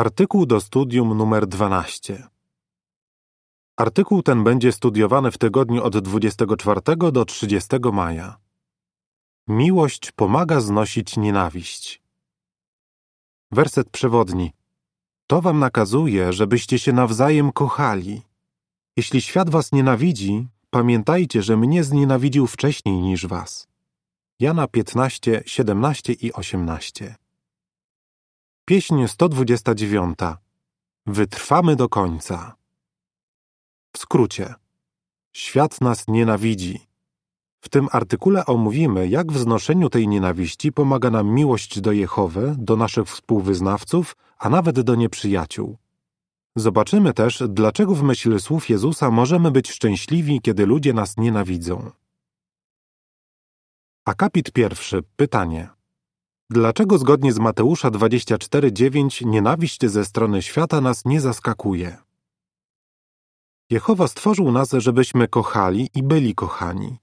Artykuł do studium numer 12. Artykuł ten będzie studiowany w tygodniu od 24 do 30 maja. Miłość pomaga znosić nienawiść. Werset przewodni. To wam nakazuje, żebyście się nawzajem kochali. Jeśli świat was nienawidzi, pamiętajcie, że mnie znienawidził wcześniej niż was. Jana 15, 17 i 18. Pieśń 129. Wytrwamy do końca. W skrócie. Świat nas nienawidzi. W tym artykule omówimy, jak w znoszeniu tej nienawiści pomaga nam miłość do Jehowy, do naszych współwyznawców, a nawet do nieprzyjaciół. Zobaczymy też, dlaczego w myśl słów Jezusa możemy być szczęśliwi, kiedy ludzie nas nienawidzą. Akapit pierwszy. Pytanie. Dlaczego zgodnie z Mateusza 24:9 nienawiść ze strony świata nas nie zaskakuje? Jehowa stworzył nas, żebyśmy kochali i byli kochani.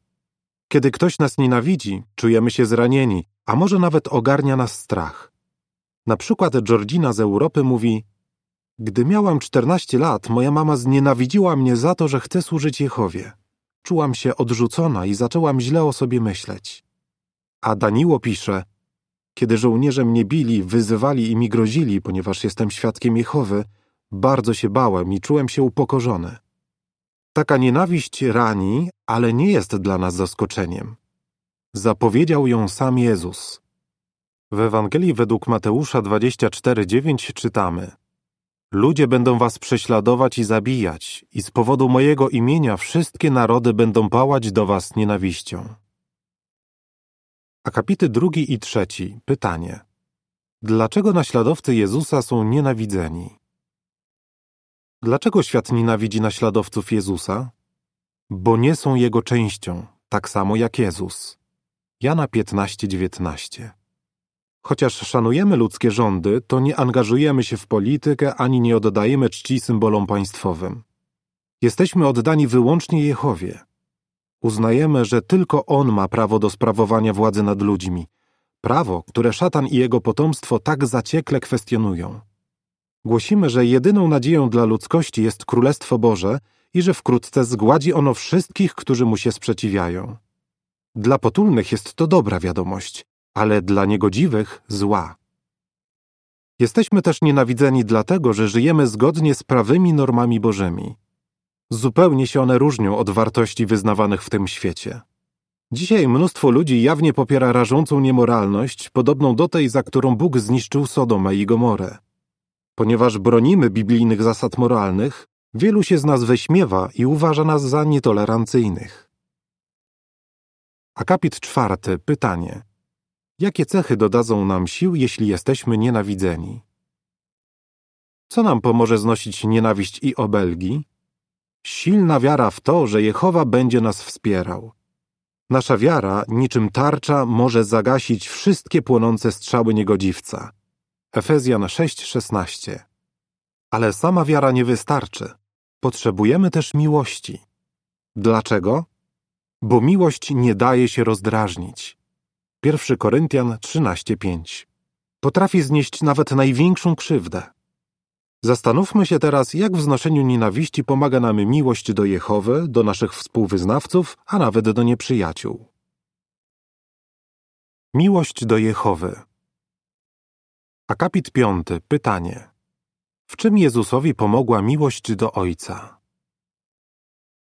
Kiedy ktoś nas nienawidzi, czujemy się zranieni, a może nawet ogarnia nas strach. Na przykład Georgina z Europy mówi: Gdy miałam 14 lat, moja mama znienawidziła mnie za to, że chcę służyć Jehowie. Czułam się odrzucona i zaczęłam źle o sobie myśleć. A Daniło pisze: Kiedy żołnierze mnie bili, wyzywali i mi grozili, ponieważ jestem świadkiem Jehowy, bardzo się bałem i czułem się upokorzony. Taka nienawiść rani, ale nie jest dla nas zaskoczeniem. Zapowiedział ją sam Jezus. W Ewangelii według Mateusza 24:9 czytamy: Ludzie będą was prześladować i zabijać, i z powodu mojego imienia wszystkie narody będą pałać do was nienawiścią. Akapity drugi i trzeci. Pytanie. Dlaczego naśladowcy Jezusa są nienawidzeni? Dlaczego świat nienawidzi naśladowców Jezusa? Bo nie są Jego częścią, tak samo jak Jezus. Jana 15:19. Chociaż szanujemy ludzkie rządy, to nie angażujemy się w politykę ani nie oddajemy czci symbolom państwowym. Jesteśmy oddani wyłącznie Jehowie. Uznajemy, że tylko On ma prawo do sprawowania władzy nad ludźmi, prawo, które szatan i jego potomstwo tak zaciekle kwestionują. Głosimy, że jedyną nadzieją dla ludzkości jest Królestwo Boże i że wkrótce zgładzi ono wszystkich, którzy mu się sprzeciwiają. Dla potulnych jest to dobra wiadomość, ale dla niegodziwych zła. Jesteśmy też nienawidzeni dlatego, że żyjemy zgodnie z prawymi normami Bożymi. Zupełnie się one różnią od wartości wyznawanych w tym świecie. Dzisiaj mnóstwo ludzi jawnie popiera rażącą niemoralność, podobną do tej, za którą Bóg zniszczył Sodomę i Gomorę. Ponieważ bronimy biblijnych zasad moralnych, wielu się z nas wyśmiewa i uważa nas za nietolerancyjnych. Akapit czwarty. Pytanie. Jakie cechy dodadzą nam sił, jeśli jesteśmy nienawidzeni? Co nam pomoże znosić nienawiść i obelgi? Silna wiara w to, że Jehowa będzie nas wspierał. Nasza wiara, niczym tarcza, może zagasić wszystkie płonące strzały niegodziwca. Efezjan 6:16. Ale sama wiara nie wystarczy. Potrzebujemy też miłości. Dlaczego? Bo miłość nie daje się rozdrażnić. 1 Koryntian 13:5. Potrafi znieść nawet największą krzywdę. Zastanówmy się teraz, jak w znoszeniu nienawiści pomaga nam miłość do Jehowy, do naszych współwyznawców, a nawet do nieprzyjaciół. Miłość do Jehowy. Akapit piąty. Pytanie. W czym Jezusowi pomogła miłość do Ojca?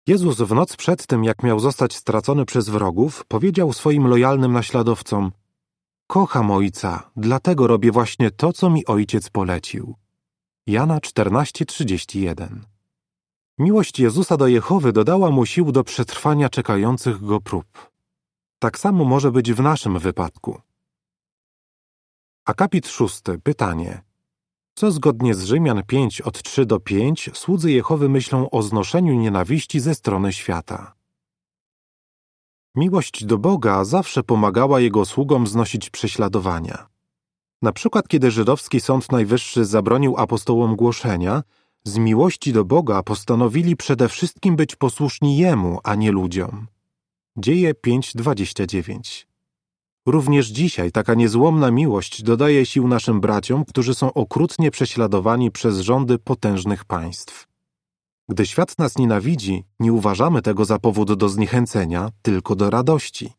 Jezus w noc przed tym, jak miał zostać stracony przez wrogów, powiedział swoim lojalnym naśladowcom: Kocham Ojca, dlatego robię właśnie to, co mi Ojciec polecił. Jana 14:31. Miłość Jezusa do Jehowy dodała mu sił do przetrwania czekających go prób. Tak samo może być w naszym wypadku. Akapit szósty. Pytanie. Co zgodnie z Rzymian 5 od 3 do 5 słudzy Jehowy myślą o znoszeniu nienawiści ze strony świata? Miłość do Boga zawsze pomagała Jego sługom znosić prześladowania. Na przykład, kiedy żydowski Sąd Najwyższy zabronił apostołom głoszenia, z miłości do Boga postanowili przede wszystkim być posłuszni Jemu, a nie ludziom. Dzieje 5:29. Również dzisiaj taka niezłomna miłość dodaje sił naszym braciom, którzy są okrutnie prześladowani przez rządy potężnych państw. Gdy świat nas nienawidzi, nie uważamy tego za powód do zniechęcenia, tylko do radości.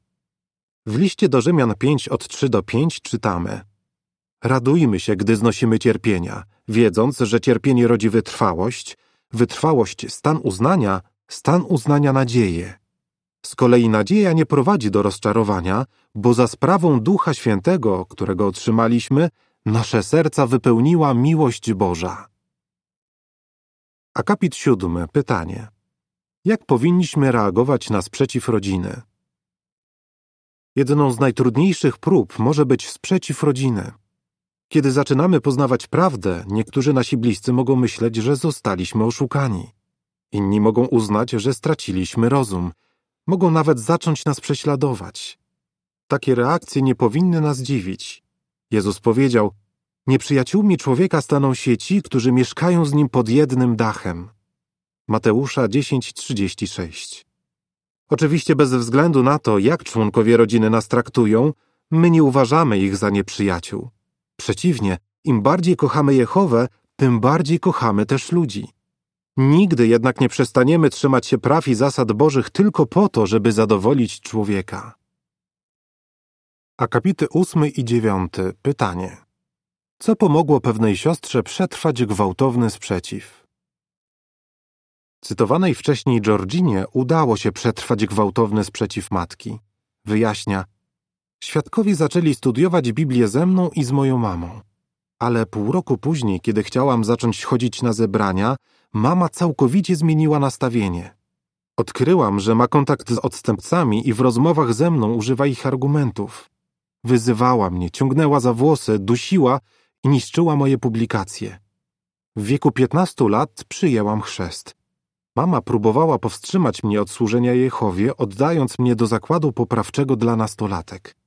W liście do Rzymian 5 od 3 do 5 czytamy Radujmy się, gdy znosimy cierpienia, wiedząc, że cierpienie rodzi wytrwałość, wytrwałość stan uznania, stan uznania nadzieję. Z kolei nadzieja nie prowadzi do rozczarowania, bo za sprawą Ducha Świętego, którego otrzymaliśmy, nasze serca wypełniła miłość Boża. Akapit siódmy. Pytanie. Jak powinniśmy reagować na sprzeciw rodziny? Jedną z najtrudniejszych prób może być sprzeciw rodziny. Kiedy zaczynamy poznawać prawdę, niektórzy nasi bliscy mogą myśleć, że zostaliśmy oszukani. Inni mogą uznać, że straciliśmy rozum. Mogą nawet zacząć nas prześladować. Takie reakcje nie powinny nas dziwić. Jezus powiedział: Nieprzyjaciółmi człowieka staną się ci, którzy mieszkają z nim pod jednym dachem. Mateusza 10:36. Oczywiście bez względu na to, jak członkowie rodziny nas traktują, my nie uważamy ich za nieprzyjaciół. Przeciwnie, im bardziej kochamy Jehowę, tym bardziej kochamy też ludzi. Nigdy jednak nie przestaniemy trzymać się praw i zasad Bożych tylko po to, żeby zadowolić człowieka. Akapity ósmy i dziewiąty. Pytanie. Co pomogło pewnej siostrze przetrwać gwałtowny sprzeciw? Cytowanej wcześniej Georginie udało się przetrwać gwałtowny sprzeciw matki. Wyjaśnia, Świadkowie zaczęli studiować Biblię ze mną i z moją mamą. Ale pół roku później, kiedy chciałam zacząć chodzić na zebrania, mama całkowicie zmieniła nastawienie. Odkryłam, że ma kontakt z odstępcami i w rozmowach ze mną używa ich argumentów. Wyzywała mnie, ciągnęła za włosy, dusiła i niszczyła moje publikacje. W wieku piętnastu lat przyjęłam chrzest. Mama próbowała powstrzymać mnie od służenia Jehowie, oddając mnie do zakładu poprawczego dla nastolatek.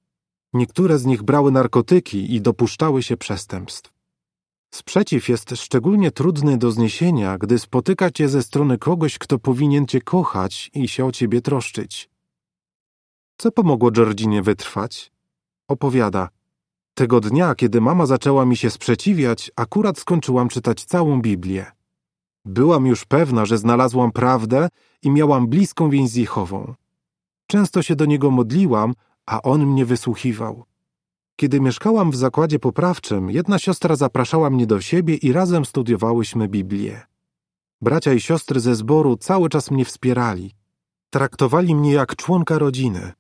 Niektóre z nich brały narkotyki i dopuszczały się przestępstw. Sprzeciw jest szczególnie trudny do zniesienia, gdy spotyka cię ze strony kogoś, kto powinien cię kochać i się o ciebie troszczyć. Co pomogło Georginie wytrwać? Opowiada. Tego dnia, kiedy mama zaczęła mi się sprzeciwiać, akurat skończyłam czytać całą Biblię. Byłam już pewna, że znalazłam prawdę i miałam bliską więź z Jehową. Często się do niego modliłam, a on mnie wysłuchiwał. Kiedy mieszkałam w zakładzie poprawczym, jedna siostra zapraszała mnie do siebie i razem studiowałyśmy Biblię. Bracia i siostry ze zboru cały czas mnie wspierali. Traktowali mnie jak członka rodziny.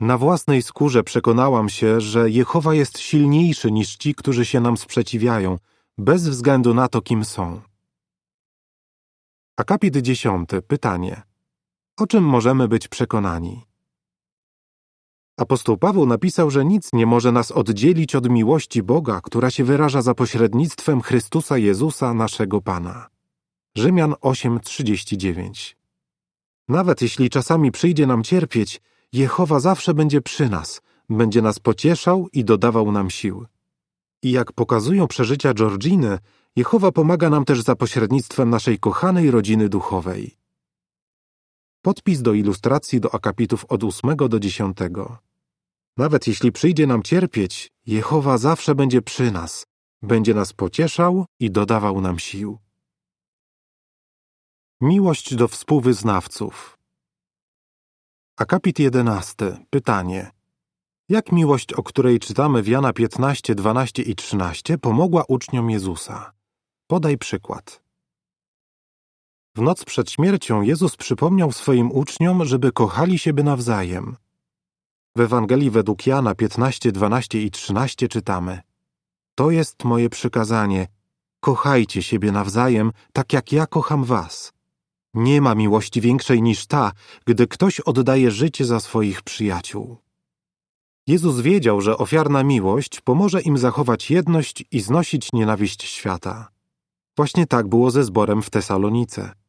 Na własnej skórze przekonałam się, że Jehowa jest silniejszy niż ci, którzy się nam sprzeciwiają, bez względu na to, kim są. Akapit dziesiąty. Pytanie. O czym możemy być przekonani? Apostoł Paweł napisał, że nic nie może nas oddzielić od miłości Boga, która się wyraża za pośrednictwem Chrystusa Jezusa, naszego Pana. Rzymian 8:39. Nawet jeśli czasami przyjdzie nam cierpieć, Jehowa zawsze będzie przy nas, będzie nas pocieszał i dodawał nam sił. I jak pokazują przeżycia Georginy, Jehowa pomaga nam też za pośrednictwem naszej kochanej rodziny duchowej. Podpis do ilustracji do akapitów od 8 do 10. Nawet jeśli przyjdzie nam cierpieć, Jehowa zawsze będzie przy nas, będzie nas pocieszał i dodawał nam sił. Miłość do współwyznawców. Akapit 11. Pytanie. Jak miłość, o której czytamy w Jana 15, 12 i 13, pomogła uczniom Jezusa? Podaj przykład. W noc przed śmiercią Jezus przypomniał swoim uczniom, żeby kochali siebie nawzajem. W Ewangelii według Jana 15, 12 i 13 czytamy: To jest moje przykazanie: kochajcie siebie nawzajem, tak jak ja kocham was. Nie ma miłości większej niż ta, gdy ktoś oddaje życie za swoich przyjaciół. Jezus wiedział, że ofiarna miłość pomoże im zachować jedność i znosić nienawiść świata. Właśnie tak było ze zborem w Tesalonice.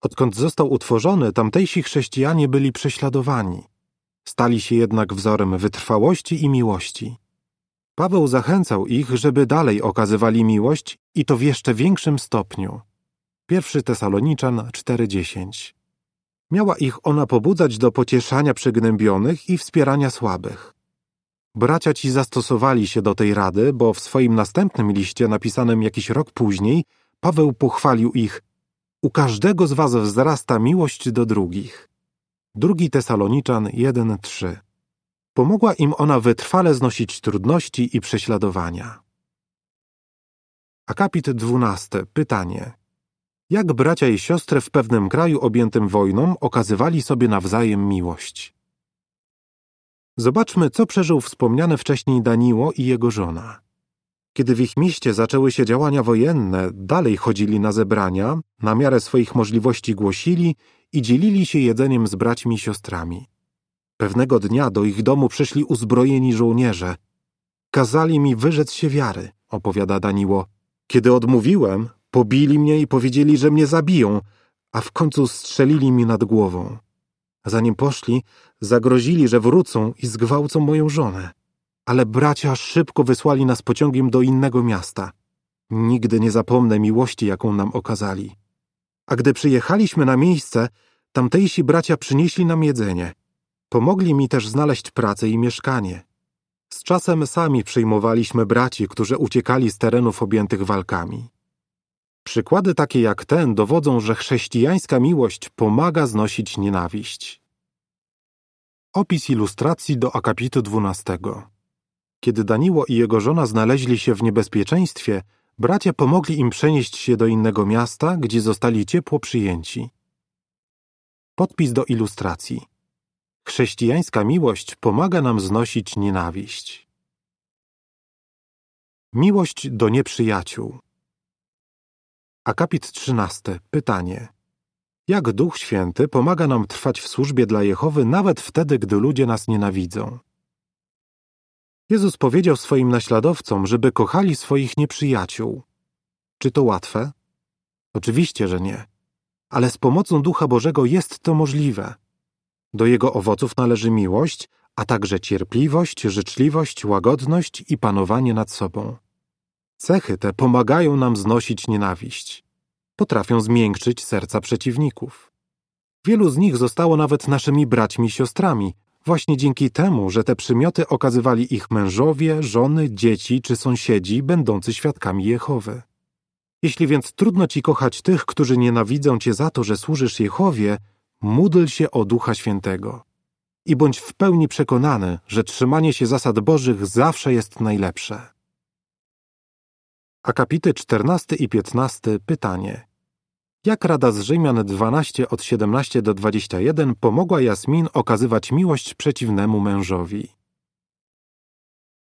Odkąd został utworzony, tamtejsi chrześcijanie byli prześladowani. Stali się jednak wzorem wytrwałości i miłości. Paweł zachęcał ich, żeby dalej okazywali miłość i to w jeszcze większym stopniu. Pierwszy Tesaloniczan 4:10. Miała ich ona pobudzać do pocieszania przygnębionych i wspierania słabych. Bracia ci zastosowali się do tej rady, bo w swoim następnym liście, napisanym jakiś rok później, Paweł pochwalił ich: U każdego z was wzrasta miłość do drugich. Drugi Tesaloniczan 1:3. Pomogła im ona wytrwale znosić trudności i prześladowania. Akapit 12. Pytanie. Jak bracia i siostry w pewnym kraju objętym wojną okazywali sobie nawzajem miłość? Zobaczmy, co przeżył wspomniane wcześniej Daniło i jego żona. Kiedy w ich mieście zaczęły się działania wojenne, dalej chodzili na zebrania, na miarę swoich możliwości głosili i dzielili się jedzeniem z braćmi i siostrami. Pewnego dnia do ich domu przyszli uzbrojeni żołnierze. Kazali mi wyrzec się wiary, opowiada Daniło. Kiedy odmówiłem, pobili mnie i powiedzieli, że mnie zabiją, a w końcu strzelili mi nad głową. Zanim poszli, zagrozili, że wrócą i zgwałcą moją żonę. Ale bracia szybko wysłali nas pociągiem do innego miasta. Nigdy nie zapomnę miłości, jaką nam okazali. A gdy przyjechaliśmy na miejsce, tamtejsi bracia przynieśli nam jedzenie. Pomogli mi też znaleźć pracę i mieszkanie. Z czasem sami przyjmowaliśmy braci, którzy uciekali z terenów objętych walkami. Przykłady takie jak ten dowodzą, że chrześcijańska miłość pomaga znosić nienawiść. Opis ilustracji do akapitu 12. Kiedy Daniło i jego żona znaleźli się w niebezpieczeństwie, bracia pomogli im przenieść się do innego miasta, gdzie zostali ciepło przyjęci. Podpis do ilustracji. Chrześcijańska miłość pomaga nam znosić nienawiść. Miłość do nieprzyjaciół. Akapit 13. Pytanie. Jak Duch Święty pomaga nam trwać w służbie dla Jehowy nawet wtedy, gdy ludzie nas nienawidzą? Jezus powiedział swoim naśladowcom, żeby kochali swoich nieprzyjaciół. Czy to łatwe? Oczywiście, że nie. Ale z pomocą Ducha Bożego jest to możliwe. Do jego owoców należy miłość, a także cierpliwość, życzliwość, łagodność i panowanie nad sobą. Cechy te pomagają nam znosić nienawiść. Potrafią zmiękczyć serca przeciwników. Wielu z nich zostało nawet naszymi braćmi i siostrami, właśnie dzięki temu, że te przymioty okazywali ich mężowie, żony, dzieci czy sąsiedzi, będący świadkami Jehowy. Jeśli więc trudno ci kochać tych, którzy nienawidzą cię za to, że służysz Jehowie, módl się o Ducha Świętego. I bądź w pełni przekonany, że trzymanie się zasad Bożych zawsze jest najlepsze. Akapity 14 i 15 pytanie. Jak Rada z Rzymian 12 od 17 do 21 pomogła Jasmin okazywać miłość przeciwnemu mężowi?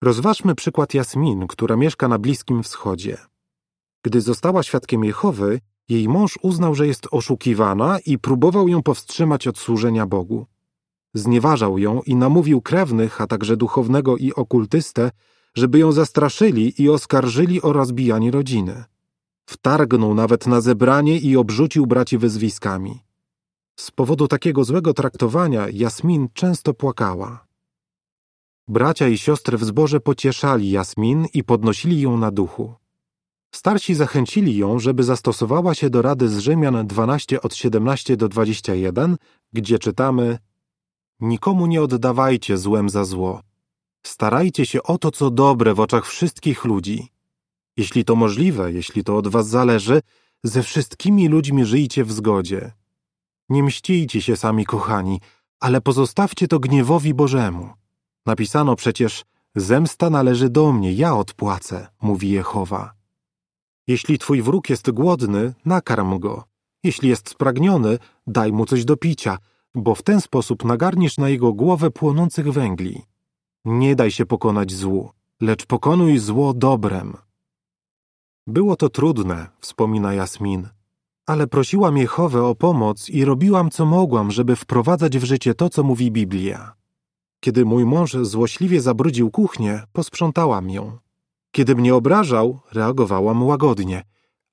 Rozważmy przykład Jasmin, która mieszka na Bliskim Wschodzie. Gdy została świadkiem Jehowy, jej mąż uznał, że jest oszukiwana i próbował ją powstrzymać od służenia Bogu. Znieważał ją i namówił krewnych, a także duchownego i okultystę, żeby ją zastraszyli i oskarżyli o rozbijanie rodziny. Wtargnął nawet na zebranie i obrzucił braci wyzwiskami. Z powodu takiego złego traktowania Jasmin często płakała. Bracia i siostry w zborze pocieszali Jasmin i podnosili ją na duchu. Starsi zachęcili ją, żeby zastosowała się do rady z Rzymian 12 od 17 do 21, gdzie czytamy Nikomu nie oddawajcie złem za zło. Starajcie się o to, co dobre w oczach wszystkich ludzi. Jeśli to możliwe, jeśli to od was zależy, ze wszystkimi ludźmi żyjcie w zgodzie. Nie mścijcie się sami, kochani, ale pozostawcie to gniewowi Bożemu. Napisano przecież, zemsta należy do mnie, ja odpłacę, mówi Jehowa. Jeśli twój wróg jest głodny, nakarm go. Jeśli jest spragniony, daj mu coś do picia, bo w ten sposób nagarniesz na jego głowę płonących węgli. Nie daj się pokonać złu, lecz pokonuj zło dobrem. Było to trudne, wspomina Jasmin, ale prosiłam Jehowę o pomoc i robiłam co mogłam, żeby wprowadzać w życie to, co mówi Biblia. Kiedy mój mąż złośliwie zabrudził kuchnię, posprzątałam ją. Kiedy mnie obrażał, reagowałam łagodnie,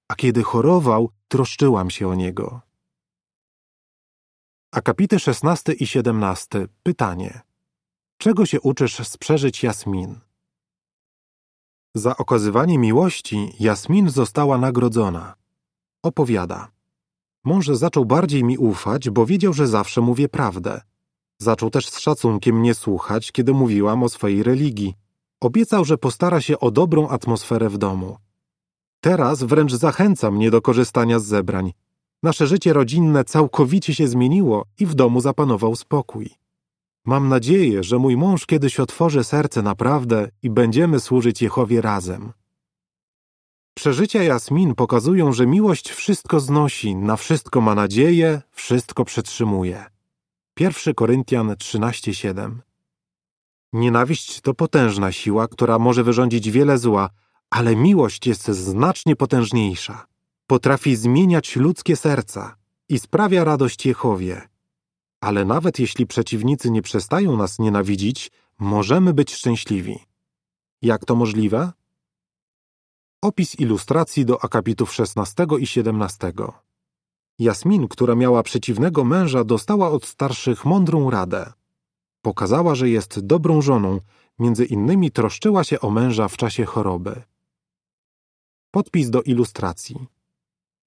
a kiedy chorował, troszczyłam się o niego. Akapity 16 i 17. Pytanie. Czego się uczysz z przeżyć Jasmin? Za okazywanie miłości Jasmin została nagrodzona. Opowiada. Mąż zaczął bardziej mi ufać, bo wiedział, że zawsze mówię prawdę. Zaczął też z szacunkiem mnie słuchać, kiedy mówiłam o swojej religii. Obiecał, że postara się o dobrą atmosferę w domu. Teraz wręcz zachęca mnie do korzystania z zebrań. Nasze życie rodzinne całkowicie się zmieniło i w domu zapanował spokój. Mam nadzieję, że mój mąż kiedyś otworzy serce naprawdę i będziemy służyć Jehowie razem. Przeżycia Jasmin pokazują, że miłość wszystko znosi, na wszystko ma nadzieję, wszystko przetrzymuje. 1 Koryntian 13:7 Nienawiść to potężna siła, która może wyrządzić wiele zła, ale miłość jest znacznie potężniejsza. Potrafi zmieniać ludzkie serca i sprawia radość Jehowie. Ale nawet jeśli przeciwnicy nie przestają nas nienawidzić, możemy być szczęśliwi. Jak to możliwe? Opis ilustracji do akapitów 16 i 17. Jasmin, która miała przeciwnego męża, dostała od starszych mądrą radę. Pokazała, że jest dobrą żoną, między innymi troszczyła się o męża w czasie choroby. Podpis do ilustracji.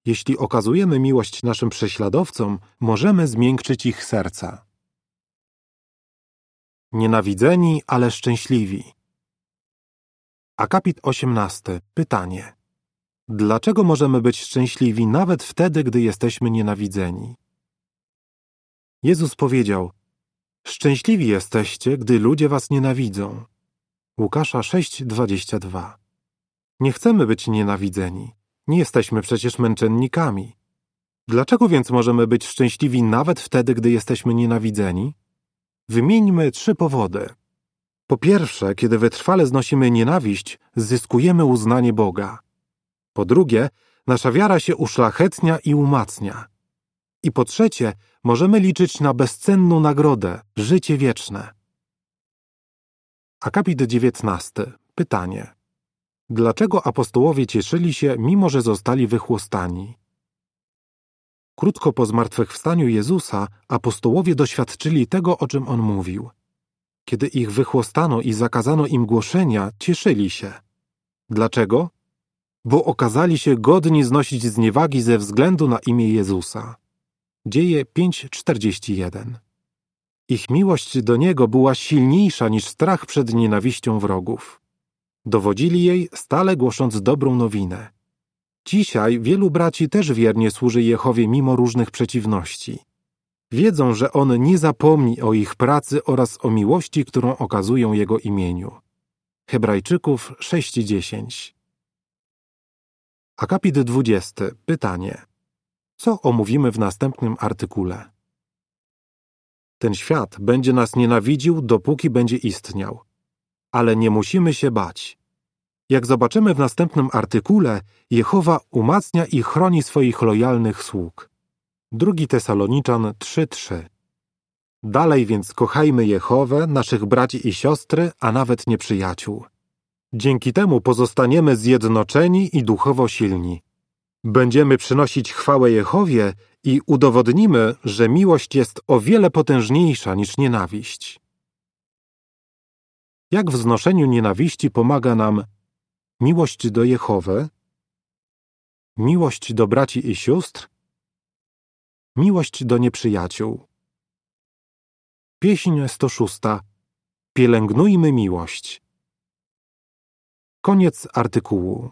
Jeśli okazujemy miłość naszym prześladowcom, możemy zmiękczyć ich serca. Nienawidzeni, ale szczęśliwi. Akapit 18. Pytanie. Dlaczego możemy być szczęśliwi nawet wtedy, gdy jesteśmy nienawidzeni? Jezus powiedział: Szczęśliwi jesteście, gdy ludzie was nienawidzą. Łukasza 6:22. Nie chcemy być nienawidzeni. Nie jesteśmy przecież męczennikami. Dlaczego więc możemy być szczęśliwi nawet wtedy, gdy jesteśmy nienawidzeni? Wymieńmy trzy powody. Po pierwsze, kiedy wytrwale znosimy nienawiść, zyskujemy uznanie Boga. Po drugie, nasza wiara się uszlachetnia i umacnia. I po trzecie, możemy liczyć na bezcenną nagrodę życie wieczne. Akapit 19. Pytanie. Dlaczego apostołowie cieszyli się, mimo że zostali wychłostani? Krótko po zmartwychwstaniu Jezusa apostołowie doświadczyli tego, o czym on mówił. Kiedy ich wychłostano i zakazano im głoszenia, cieszyli się. Dlaczego? Bo okazali się godni znosić zniewagi ze względu na imię Jezusa. Dzieje 5:41. Ich miłość do Niego była silniejsza niż strach przed nienawiścią wrogów. Dowodzili jej, stale głosząc dobrą nowinę. Dzisiaj wielu braci też wiernie służy Jehowie mimo różnych przeciwności. Wiedzą, że On nie zapomni o ich pracy oraz o miłości, którą okazują Jego imieniu. Hebrajczyków 6:10 Akapit 20. Pytanie. Co omówimy w następnym artykule? Ten świat będzie nas nienawidził, dopóki będzie istniał ale nie musimy się bać. Jak zobaczymy w następnym artykule, Jehowa umacnia i chroni swoich lojalnych sług. Drugi Tesaloniczan 3:3 Dalej więc kochajmy Jehowę, naszych braci i siostry, a nawet nieprzyjaciół. Dzięki temu pozostaniemy zjednoczeni i duchowo silni. Będziemy przynosić chwałę Jehowie i udowodnimy, że miłość jest o wiele potężniejsza niż nienawiść. Jak w znoszeniu nienawiści pomaga nam miłość do Jehowy, miłość do braci i sióstr, miłość do nieprzyjaciół. Pieśń 106. Pielęgnujmy miłość. Koniec artykułu.